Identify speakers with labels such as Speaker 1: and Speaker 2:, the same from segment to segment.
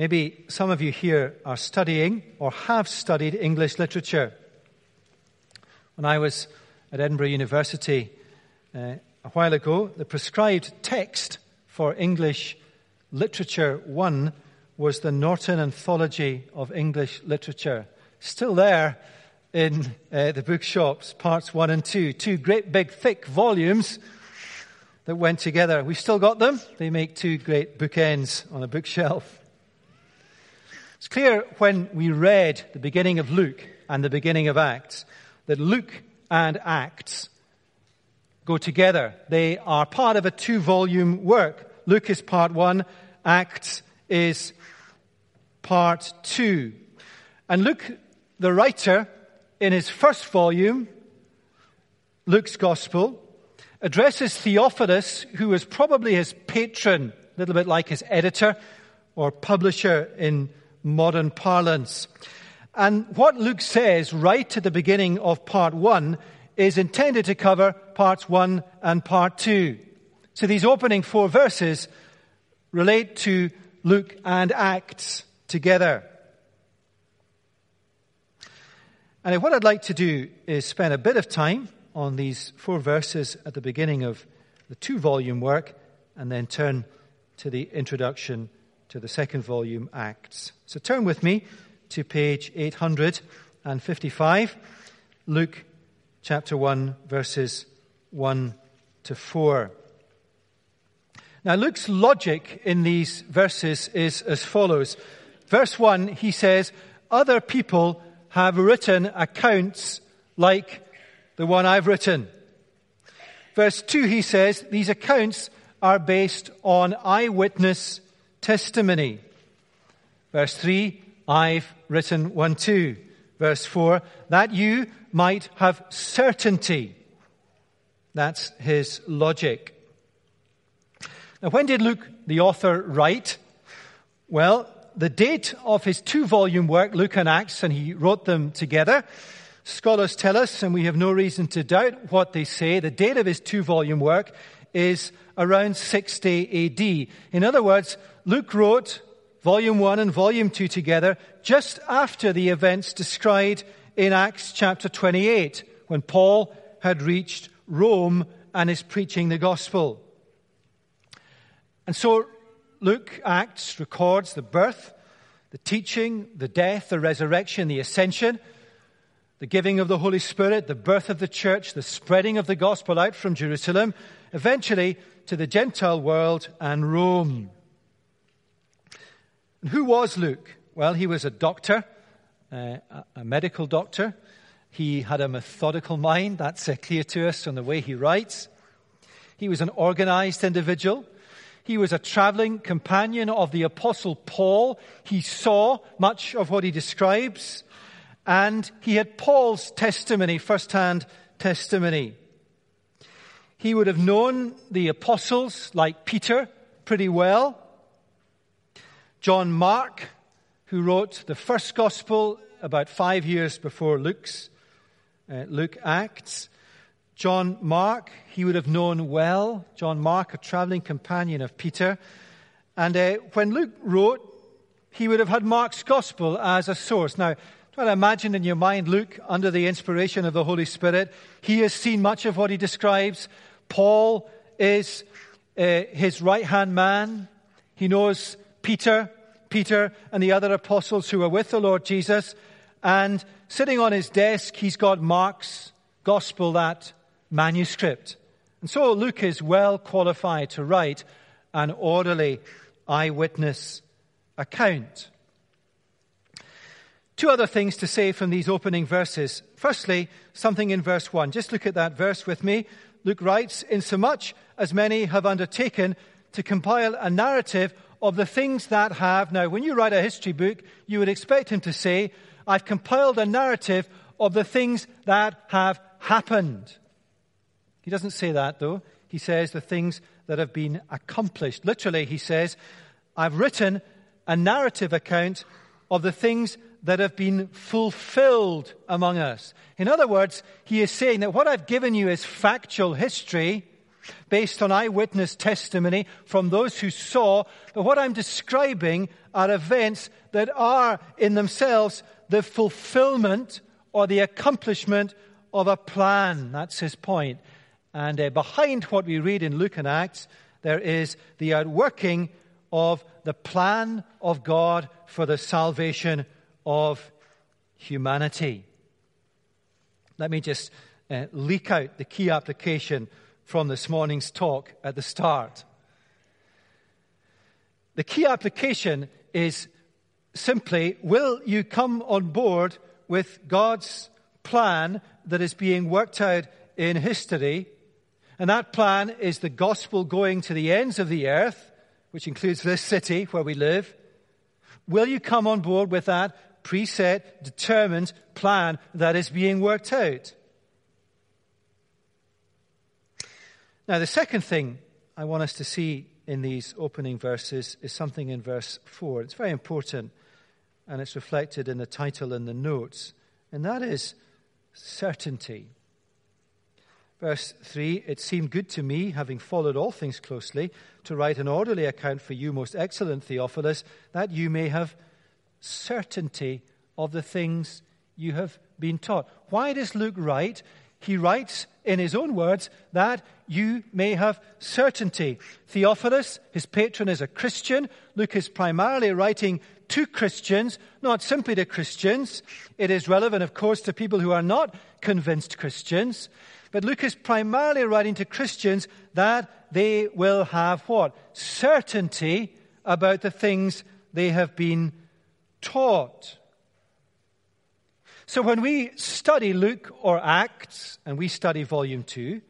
Speaker 1: Maybe some of you here are studying or have studied English literature. When I was at Edinburgh University uh, a while ago, the prescribed text for English Literature 1 was the Norton Anthology of English Literature. Still there in uh, the bookshops, parts 1 and 2. Two great big thick volumes that went together. We've still got them. They make two great bookends on a bookshelf. It's clear when we read the beginning of Luke and the beginning of Acts that Luke and Acts go together. They are part of a two volume work. Luke is part one, Acts is part two. And Luke, the writer, in his first volume, Luke's Gospel, addresses Theophilus, who was probably his patron, a little bit like his editor or publisher in modern parlance. And what Luke says right at the beginning of part one is intended to cover parts one and part two. So these opening four verses relate to Luke and Acts together. And what I'd like to do is spend a bit of time on these four verses at the beginning of the two volume work and then turn to the introduction to the second volume, Acts. So turn with me to page 855, Luke chapter 1, verses 1 to 4. Now, Luke's logic in these verses is as follows. Verse 1, he says, Other people have written accounts like the one I've written. Verse 2, he says, These accounts are based on eyewitness testimony. Verse 3, I've written 1 2. Verse 4, that you might have certainty. That's his logic. Now, when did Luke, the author, write? Well, the date of his two volume work, Luke and Acts, and he wrote them together. Scholars tell us, and we have no reason to doubt what they say, the date of his two volume work is around 60 AD. In other words, Luke wrote volume 1 and volume 2 together just after the events described in Acts chapter 28 when Paul had reached Rome and is preaching the gospel. And so Luke Acts records the birth, the teaching, the death, the resurrection, the ascension, the giving of the Holy Spirit, the birth of the church, the spreading of the gospel out from Jerusalem, eventually to the Gentile world and Rome. And who was Luke? Well, he was a doctor, uh, a medical doctor. He had a methodical mind. That's uh, clear to us from the way he writes. He was an organized individual. He was a traveling companion of the apostle Paul. He saw much of what he describes. And he had Paul's testimony, first-hand testimony. He would have known the apostles like Peter pretty well. John Mark, who wrote the first gospel about five years before Luke's, uh, Luke Acts. John Mark, he would have known well. John Mark, a traveling companion of Peter. And uh, when Luke wrote, he would have had Mark's gospel as a source. Now, try to imagine in your mind Luke under the inspiration of the Holy Spirit. He has seen much of what he describes. Paul is uh, his right hand man. He knows Peter, Peter, and the other apostles who were with the Lord Jesus. And sitting on his desk, he's got Mark's gospel, that manuscript. And so Luke is well qualified to write an orderly eyewitness account. Two other things to say from these opening verses. Firstly, something in verse 1. Just look at that verse with me. Luke writes, Insomuch as many have undertaken to compile a narrative of the things that have. Now, when you write a history book, you would expect him to say, I've compiled a narrative of the things that have happened. He doesn't say that, though. He says the things that have been accomplished. Literally, he says, I've written a narrative account of the things that have been fulfilled among us. In other words, he is saying that what I've given you is factual history, based on eyewitness testimony from those who saw. But what I'm describing are events that are in themselves the fulfillment or the accomplishment of a plan. That's his point. And uh, behind what we read in Luke and Acts, there is the outworking of the plan of God for the salvation of humanity. Let me just uh, leak out the key application from this morning's talk at the start. The key application is simply will you come on board with God's plan that is being worked out in history? And that plan is the gospel going to the ends of the earth, which includes this city where we live. Will you come on board with that preset, determined plan that is being worked out? Now, the second thing I want us to see in these opening verses is something in verse 4. It's very important, and it's reflected in the title and the notes, and that is certainty. Verse 3 It seemed good to me, having followed all things closely, to write an orderly account for you, most excellent Theophilus, that you may have certainty of the things you have been taught. Why does Luke write? He writes in his own words that you may have certainty. Theophilus, his patron, is a Christian. Luke is primarily writing to Christians, not simply to Christians. It is relevant, of course, to people who are not convinced Christians. But Luke is primarily writing to Christians that they will have what? Certainty about the things they have been taught. So when we study Luke or Acts, and we study volume 2,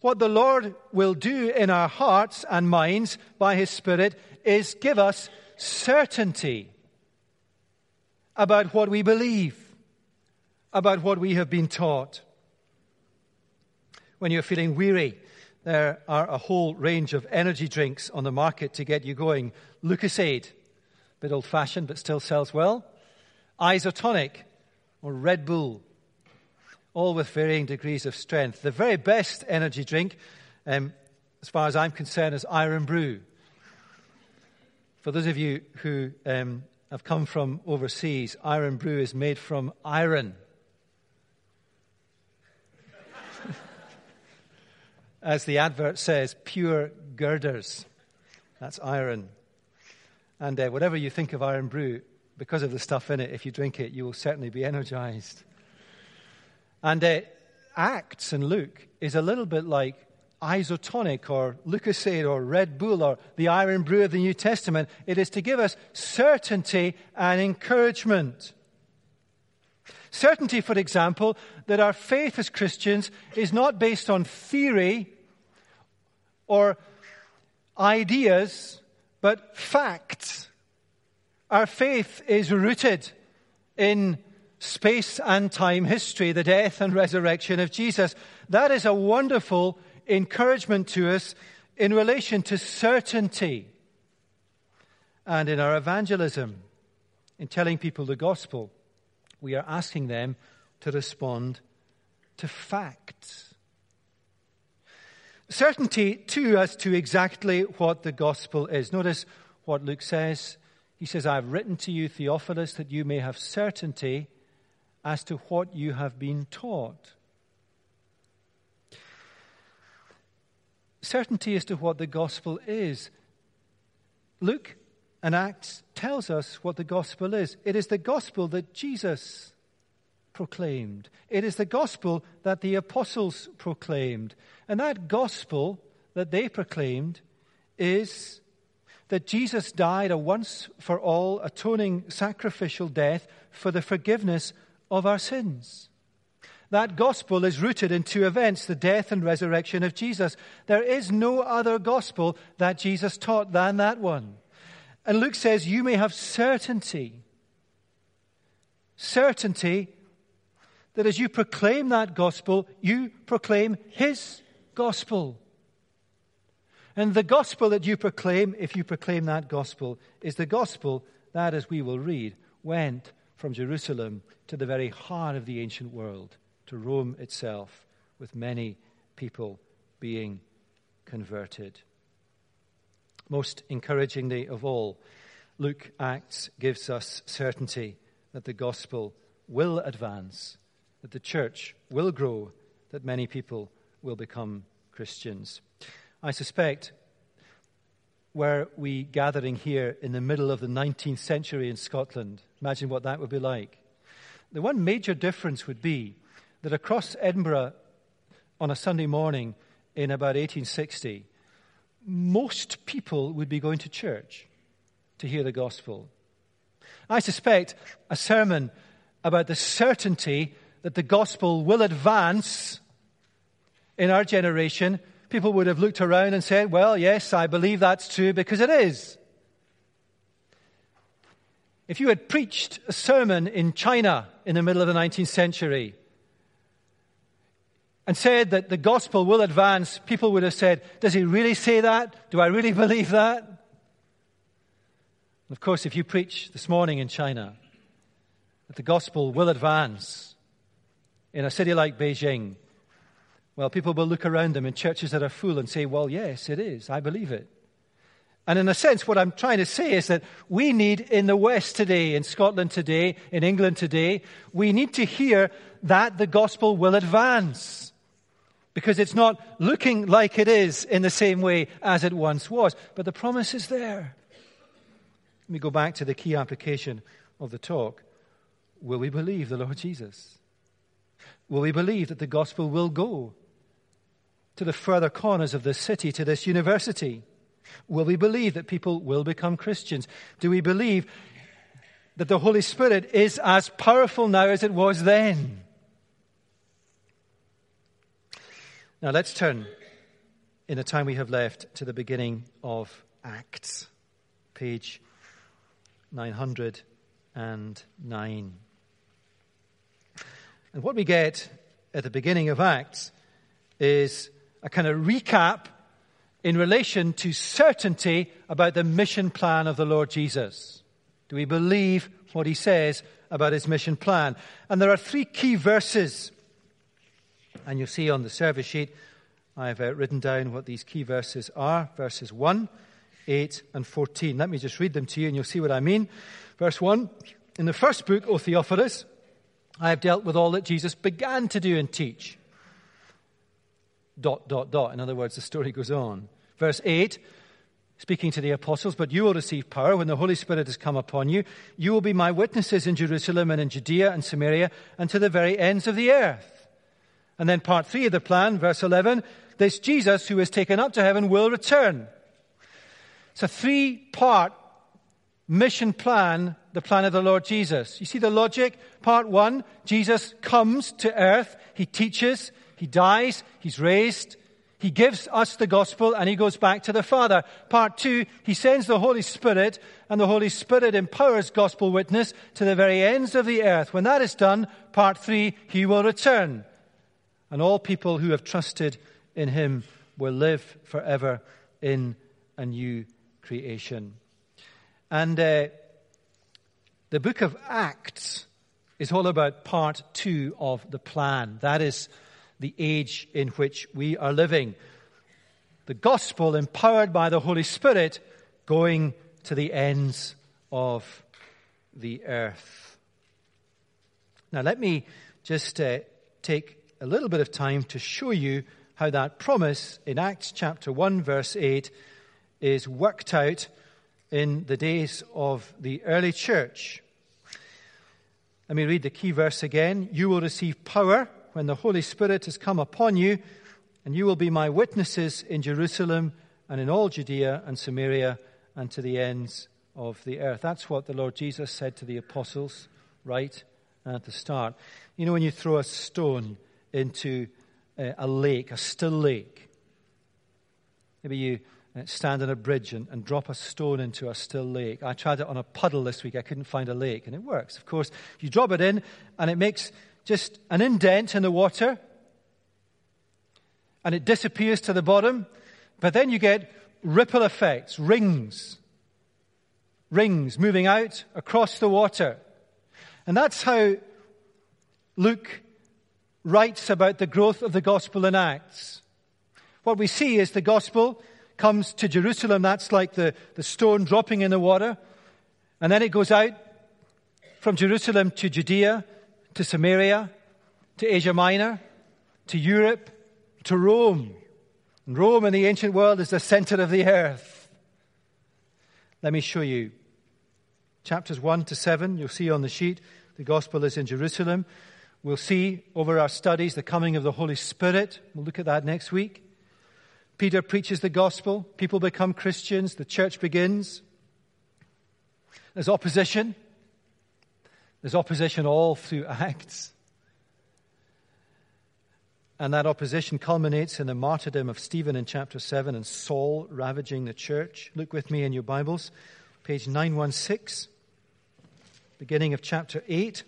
Speaker 1: what the Lord will do in our hearts and minds by His Spirit is give us certainty about what we believe, about what we have been taught. When you're feeling weary, there are a whole range of energy drinks on the market to get you going. Lucozade, a bit old fashioned but still sells well. Isotonic, or Red Bull, all with varying degrees of strength. The very best energy drink, um, as far as I'm concerned, is Irn-Bru. For those of you who um, have come from overseas, Irn-Bru is made from iron. As the advert says, pure girders. That's iron. And uh, whatever you think of Irn-Bru, because of the stuff in it, if you drink it, you will certainly be energized. And uh, Acts and Luke is a little bit like isotonic or Lucozade or Red Bull or the Irn-Bru of the New Testament. It is to give us certainty and encouragement. Certainty, for example, that our faith as Christians is not based on theory or ideas, but facts. Our faith is rooted in space and time history, the death and resurrection of Jesus. That is a wonderful encouragement to us in relation to certainty and in our evangelism, in telling people the gospel. We are asking them to respond to facts. Certainty, too, as to exactly what the gospel is. Notice what Luke says he says, I have written to you, Theophilus, that you may have certainty as to what you have been taught. Certainty as to what the gospel is. Luke and Acts tells us what the gospel is. It is the gospel that Jesus proclaimed. It is the gospel that the apostles proclaimed. And that gospel that they proclaimed is that Jesus died a once for all atoning sacrificial death for the forgiveness of our sins. That gospel is rooted in two events the death and resurrection of Jesus. There is no other gospel that Jesus taught than that one. And Luke says, You may have certainty. Certainty that as you proclaim that gospel, you proclaim his gospel. And the gospel that you proclaim, if you proclaim that gospel, is the gospel that, as we will read, went from Jerusalem to the very heart of the ancient world, to Rome itself, with many people being converted. Most encouragingly of all, Luke Acts gives us certainty that the gospel will advance, that the church will grow, that many people will become Christians. I suspect were we gathering here in the middle of the 19th century in Scotland, imagine what that would be like. The one major difference would be that across Edinburgh on a Sunday morning in about 1860, most people would be going to church to hear the gospel. I suspect a sermon about the certainty that the gospel will advance in our generation, people would have looked around and said, Well, yes, I believe that's true because it is. If you had preached a sermon in China in the middle of the 19th century and said that the gospel will advance, people would have said, Does he really say that? Do I really believe that? And Of course, if you preach this morning in China that the gospel will advance in a city like Beijing, well, people will look around them in churches that are full and say, Well, yes, it is. I believe it. And in a sense, what I'm trying to say is that we need in the West today, in Scotland today, in England today, we need to hear that the gospel will advance. Because it's not looking like it is in the same way as it once was. But the promise is there. Let me go back to the key application of the talk. Will we believe the Lord Jesus? Will we believe that the gospel will go to the further corners of this city, to this university? Will we believe that people will become Christians? Do we believe that the Holy Spirit is as powerful now as it was then? Now let's turn, in the time we have left, to the beginning of Acts, page 909. And what we get at the beginning of Acts is a kind of recap in relation to certainty about the mission plan of the Lord Jesus. Do we believe what he says about his mission plan? And there are three key verses. And you'll see on the service sheet, I've uh, written down what these key verses are verses 1, 8, and 14. Let me just read them to you and you'll see what I mean. Verse 1 In the first book, O Theophilus, I have dealt with all that Jesus began to do and teach. Dot, dot, dot. In other words, the story goes on. Verse 8, speaking to the apostles, but you will receive power when the Holy Spirit has come upon you. You will be my witnesses in Jerusalem and in Judea and Samaria and to the very ends of the earth. And then part three of the plan, verse 11, this Jesus who is taken up to heaven will return. It's a three part mission plan, the plan of the Lord Jesus. You see the logic? Part one, Jesus comes to earth, he teaches, he dies, he's raised, he gives us the gospel and he goes back to the Father. Part two, he sends the Holy Spirit and the Holy Spirit empowers gospel witness to the very ends of the earth. When that is done, part three, he will return. And all people who have trusted in him will live forever in a new creation. And uh, the book of Acts is all about part two of the plan. That is the age in which we are living. The gospel empowered by the Holy Spirit going to the ends of the earth. Now, let me just uh, take a little bit of time to show you how that promise in Acts chapter 1, verse 8, is worked out in the days of the early church. Let me read the key verse again. You will receive power when the Holy Spirit has come upon you, and you will be my witnesses in Jerusalem and in all Judea and Samaria and to the ends of the earth. That's what the Lord Jesus said to the apostles right at the start. You know, when you throw a stone into a lake, a still lake, maybe you uh, stand on a bridge and, and, drop a stone into a still lake. I tried it on a puddle this week. I couldn't find a lake, and it works. Of course, you drop it in, and it makes just an indent in the water, and it disappears to the bottom. But then you get ripple effects, rings, rings moving out across the water. And that's how Luke writes about the growth of the gospel in Acts. what we see is the gospel comes to Jerusalem. That's like the, the stone dropping in the water. And then it goes out from Jerusalem to Judea, to Samaria, to Asia Minor, to Europe, to Rome. And Rome in the ancient world is the center of the earth. Let me show you. Chapters 1 to 7, you'll see on the sheet, the gospel is in Jerusalem. We'll see over our studies the coming of the Holy Spirit. We'll look at that next week. Peter preaches the gospel. People become Christians. The church begins. There's opposition. There's opposition all through Acts. And that opposition culminates in the martyrdom of Stephen in chapter 7 and Saul ravaging the church. Look with me in your Bibles, page 916, beginning of chapter 8.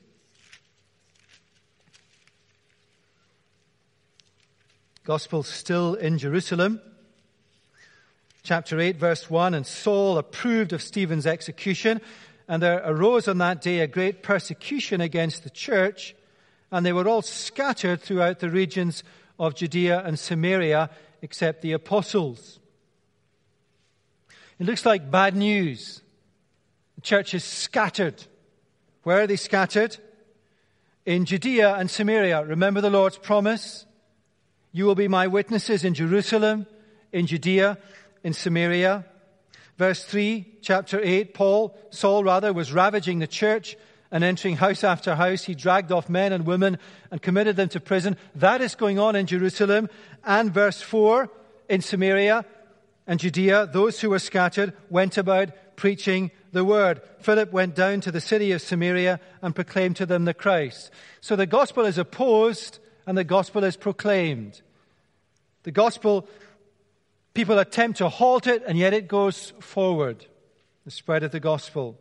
Speaker 1: Gospel still in Jerusalem. Chapter 8, verse 1 And Saul approved of Stephen's execution, and there arose on that day a great persecution against the church, and they were all scattered throughout the regions of Judea and Samaria, except the apostles. It looks like bad news. The church is scattered. Where are they scattered? In Judea and Samaria. Remember the Lord's promise? You will be my witnesses in Jerusalem, in Judea, in Samaria. Verse 3, chapter 8, Paul, Saul rather, was ravaging the church and entering house after house. He dragged off men and women and committed them to prison. That is going on in Jerusalem. And verse 4, in Samaria and Judea, those who were scattered went about preaching the word. Philip went down to the city of Samaria and proclaimed to them the Christ. So the gospel is opposed and the gospel is proclaimed. The gospel, people attempt to halt it, and yet it goes forward. The spread of the gospel.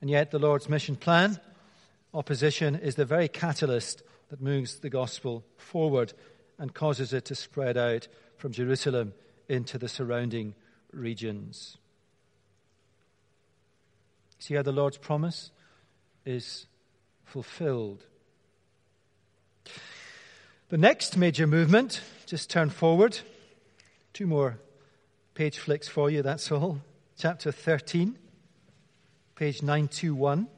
Speaker 1: And yet, the Lord's mission plan, opposition, is the very catalyst that moves the gospel forward and causes it to spread out from Jerusalem into the surrounding regions. See how the Lord's promise is fulfilled. The next major movement, just turn forward. Two more page flicks for you, that's all. Chapter 13, page 921.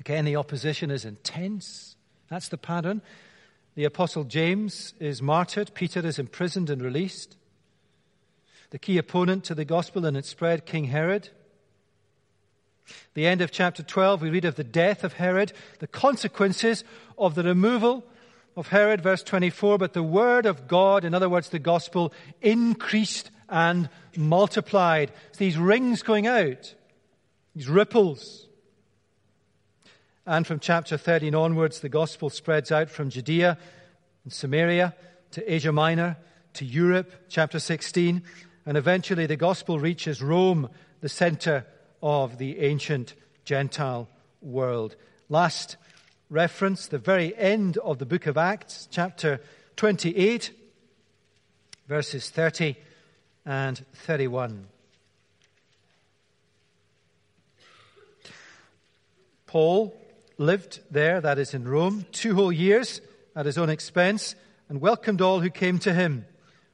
Speaker 1: Again, the opposition is intense. That's the pattern. The Apostle James is martyred, Peter is imprisoned and released. The key opponent to the gospel and its spread, King Herod, the end of chapter 12, we read of the death of Herod, the consequences of the removal of Herod, verse 24. But the word of God, in other words, the gospel, increased and multiplied. It's these rings going out, these ripples. And from chapter 13 onwards, the gospel spreads out from Judea and Samaria to Asia Minor to Europe, chapter 16. And eventually the gospel reaches Rome, the center of the ancient Gentile world. Last reference, the very end of the book of Acts, chapter 28, verses 30 and 31. Paul lived there, that is in Rome, two whole years at his own expense, and welcomed all who came to him,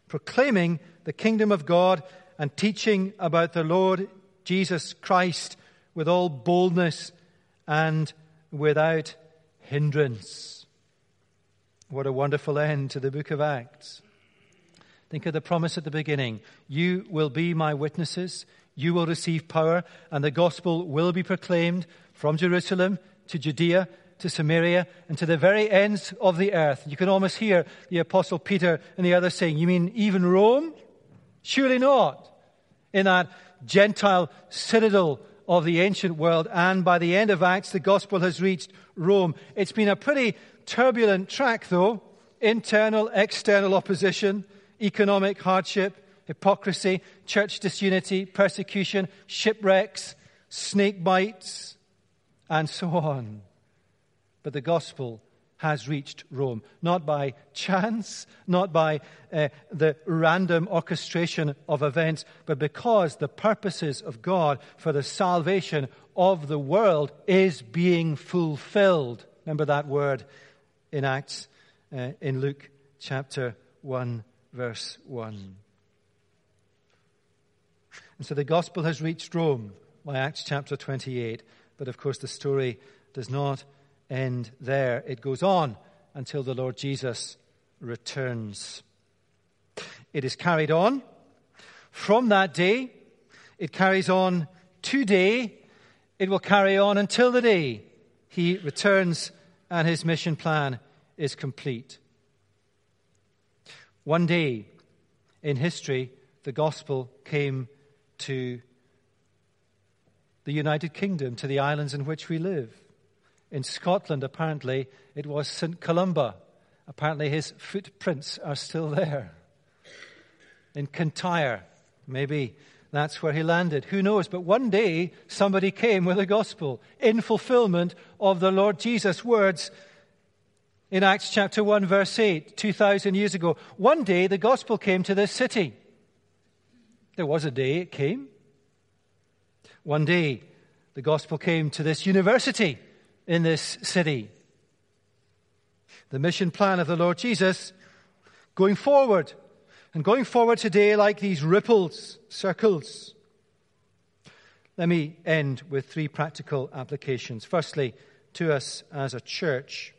Speaker 1: proclaiming the kingdom of God and teaching about the Lord Jesus Christ with all boldness and without hindrance. What a wonderful end to the book of Acts. Think of the promise at the beginning. You will be my witnesses. You will receive power and the gospel will be proclaimed from Jerusalem to Judea to Samaria and to the very ends of the earth. You can almost hear the apostle Peter and the others saying, you mean even Rome? Surely not. In that Gentile citadel of the ancient world. And by the end of Acts, the gospel has reached Rome. It's been a pretty turbulent track, though. Internal, external opposition, economic hardship, hypocrisy, church disunity, persecution, shipwrecks, snake bites, and so on. But the gospel has reached Rome. Not by chance, not by uh, the random orchestration of events, but because the purposes of God for the salvation of the world is being fulfilled. Remember that word in Acts, uh, in Luke chapter 1, verse 1. And so the gospel has reached Rome by Acts chapter 28. But of course, the story does not end there. It goes on until the Lord Jesus returns. It is carried on from that day. It carries on today. It will carry on until the day he returns and his mission plan is complete. One day in history, the gospel came to the United Kingdom, to the islands in which we live. In Scotland, apparently, it was St. Columba. Apparently, his footprints are still there. In Kintyre, maybe that's where he landed. Who knows? But one day, somebody came with the gospel in fulfillment of the Lord Jesus' words in Acts chapter 1, verse 8, 2,000 years ago. One day, the gospel came to this city. There was a day it came. One day, the gospel came to this university in this city. The mission plan of the Lord Jesus going forward, and going forward today like these ripples, circles. Let me end with three practical applications. Firstly, to us as a church.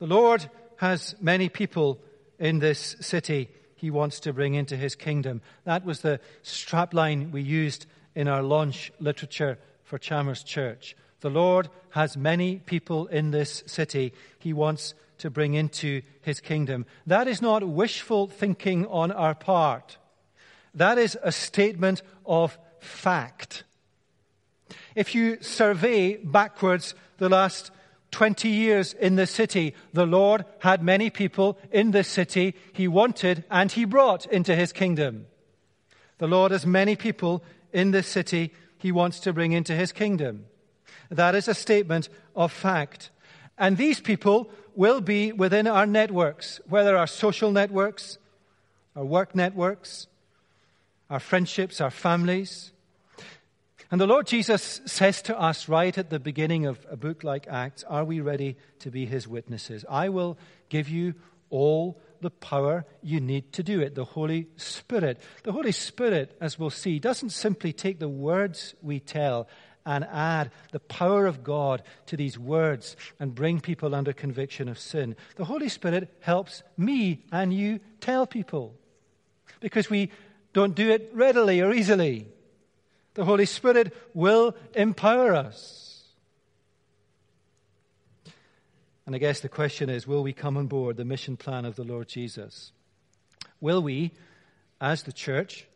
Speaker 1: The Lord has many people in this city he wants to bring into his kingdom. That was the strapline we used in our launch literature for Chalmers Church. The Lord has many people in this city he wants to bring into his kingdom. That is not wishful thinking on our part. That is a statement of fact. If you survey backwards the last 20 years in the city, the Lord had many people in this city he wanted and he brought into his kingdom. The Lord has many people in this city he wants to bring into his kingdom. That is a statement of fact. And these people will be within our networks, whether our social networks, our work networks, our friendships, our families, and the Lord Jesus says to us right at the beginning of a book like Acts, Are we ready to be his witnesses? I will give you all the power you need to do it. The Holy Spirit. The Holy Spirit, as we'll see, doesn't simply take the words we tell and add the power of God to these words and bring people under conviction of sin. The Holy Spirit helps me and you tell people because we don't do it readily or easily. The Holy Spirit will empower us. And I guess the question is will we come on board the mission plan of the Lord Jesus? Will we, as the church,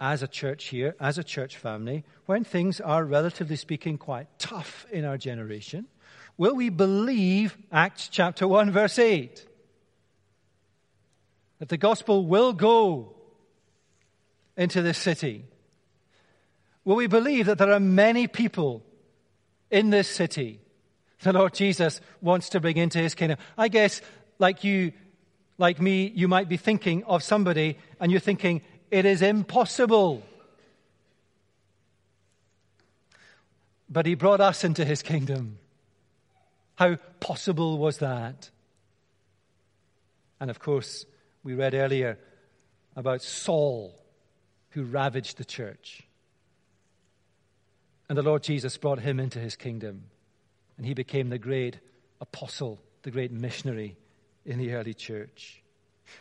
Speaker 1: as a church here, as a church family, when things are relatively speaking quite tough in our generation, will we believe Acts chapter 1, verse 8? That the gospel will go into this city Will we believe that there are many people in this city the Lord Jesus wants to bring into his kingdom? I guess, like you, like me, you might be thinking of somebody and you're thinking, it is impossible. But he brought us into his kingdom. How possible was that? And of course, we read earlier about Saul who ravaged the church. And the Lord Jesus brought him into his kingdom. And he became the great apostle, the great missionary in the early church.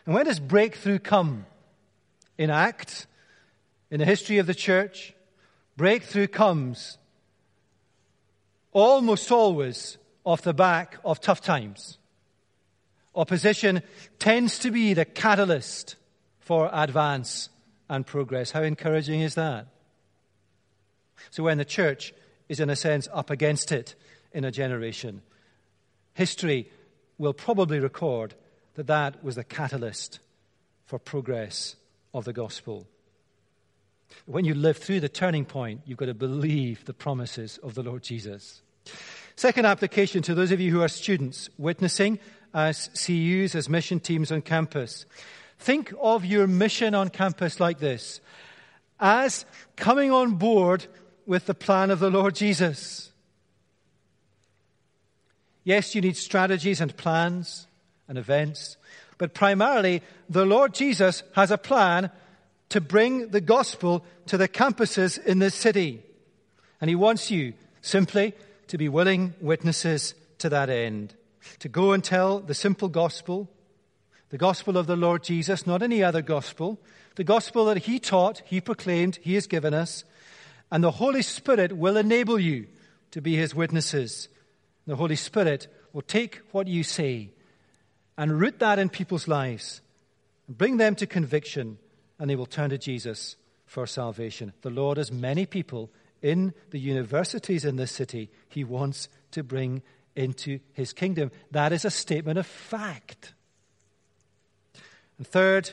Speaker 1: And when does breakthrough come? In Acts, in the history of the church, breakthrough comes almost always off the back of tough times. Opposition tends to be the catalyst for advance and progress. How encouraging is that? So when the church is, in a sense, up against it in a generation, history will probably record that that was the catalyst for progress of the gospel. When you live through the turning point, you've got to believe the promises of the Lord Jesus. Second application to those of you who are students, witnessing as CUs, as mission teams on campus. Think of your mission on campus like this as coming on board with the plan of the Lord Jesus. Yes, you need strategies and plans and events, but primarily the Lord Jesus has a plan to bring the gospel to the campuses in this city. And he wants you simply to be willing witnesses to that end. To go and tell the simple gospel, the gospel of the Lord Jesus, not any other gospel, the gospel that he taught, he proclaimed, he has given us, and the Holy Spirit will enable you to be his witnesses. The Holy Spirit will take what you say and root that in people's lives, and bring them to conviction, and they will turn to Jesus for salvation. The Lord has many people in the universities in this city he wants to bring into his kingdom. That is a statement of fact. And third,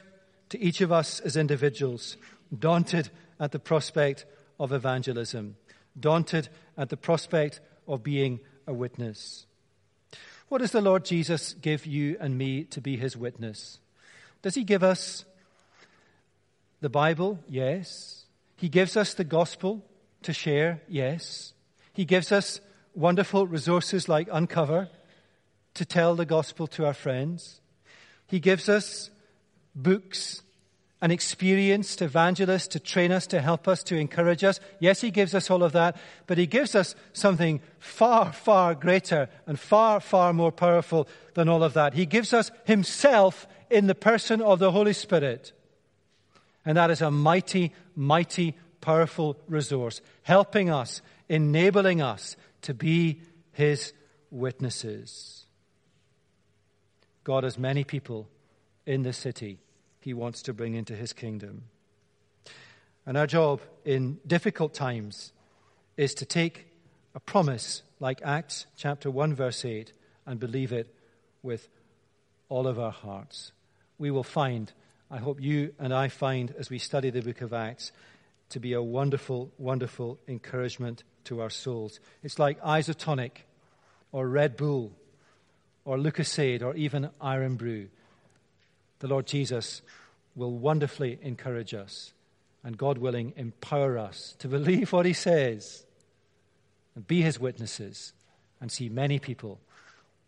Speaker 1: to each of us as individuals, daunted at the prospect of evangelism, daunted at the prospect of being a witness. What does the Lord Jesus give you and me to be his witness? Does he give us the Bible? Yes. He gives us the gospel to share? Yes. He gives us wonderful resources like Uncover to tell the gospel to our friends. He gives us books and experienced evangelist to train us, to help us, to encourage us. Yes, He gives us all of that, but He gives us something far, far greater and far, far more powerful than all of that. He gives us Himself in the person of the Holy Spirit. And that is a mighty, mighty, powerful resource, helping us, enabling us to be His witnesses. God has many people in the city he wants to bring into his kingdom. And our job in difficult times is to take a promise like Acts chapter 1, verse 8, and believe it with all of our hearts. We will find, I hope you and I find as we study the book of Acts, to be a wonderful, wonderful encouragement to our souls. It's like isotonic or Red Bull or Lucozade or even Irn-Bru the Lord Jesus will wonderfully encourage us and, God willing, empower us to believe what He says and be His witnesses and see many people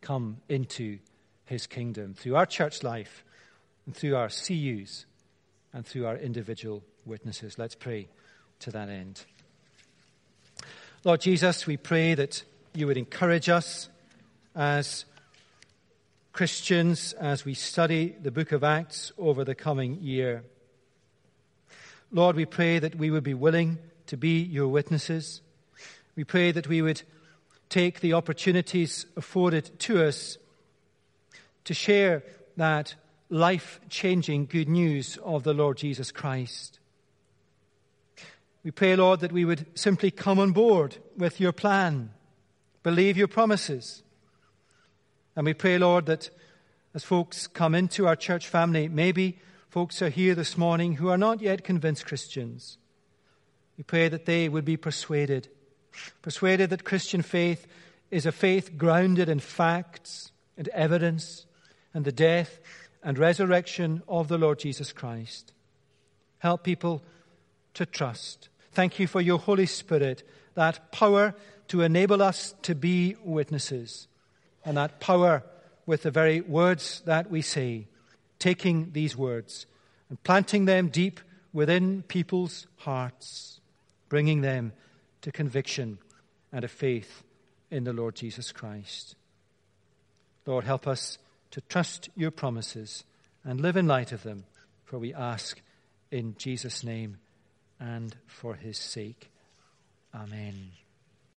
Speaker 1: come into His kingdom through our church life and through our CUs and through our individual witnesses. Let's pray to that end. Lord Jesus, we pray that you would encourage us as Christians as we study the book of Acts over the coming year. Lord, we pray that we would be willing to be your witnesses. We pray that we would take the opportunities afforded to us to share that life changing good news of the Lord Jesus Christ. We pray, Lord, that we would simply come on board with your plan, believe your promises, and we pray, Lord, that as folks come into our church family, maybe folks are here this morning who are not yet convinced Christians. We pray that they would be persuaded, persuaded that Christian faith is a faith grounded in facts and evidence and the death and resurrection of the Lord Jesus Christ. Help people to trust. Thank you for your Holy Spirit, that power to enable us to be witnesses and that power with the very words that we say, taking these words and planting them deep within people's hearts, bringing them to conviction and a faith in the Lord Jesus Christ. Lord, help us to trust your promises and live in light of them, for we ask in Jesus' name and for his sake. Amen.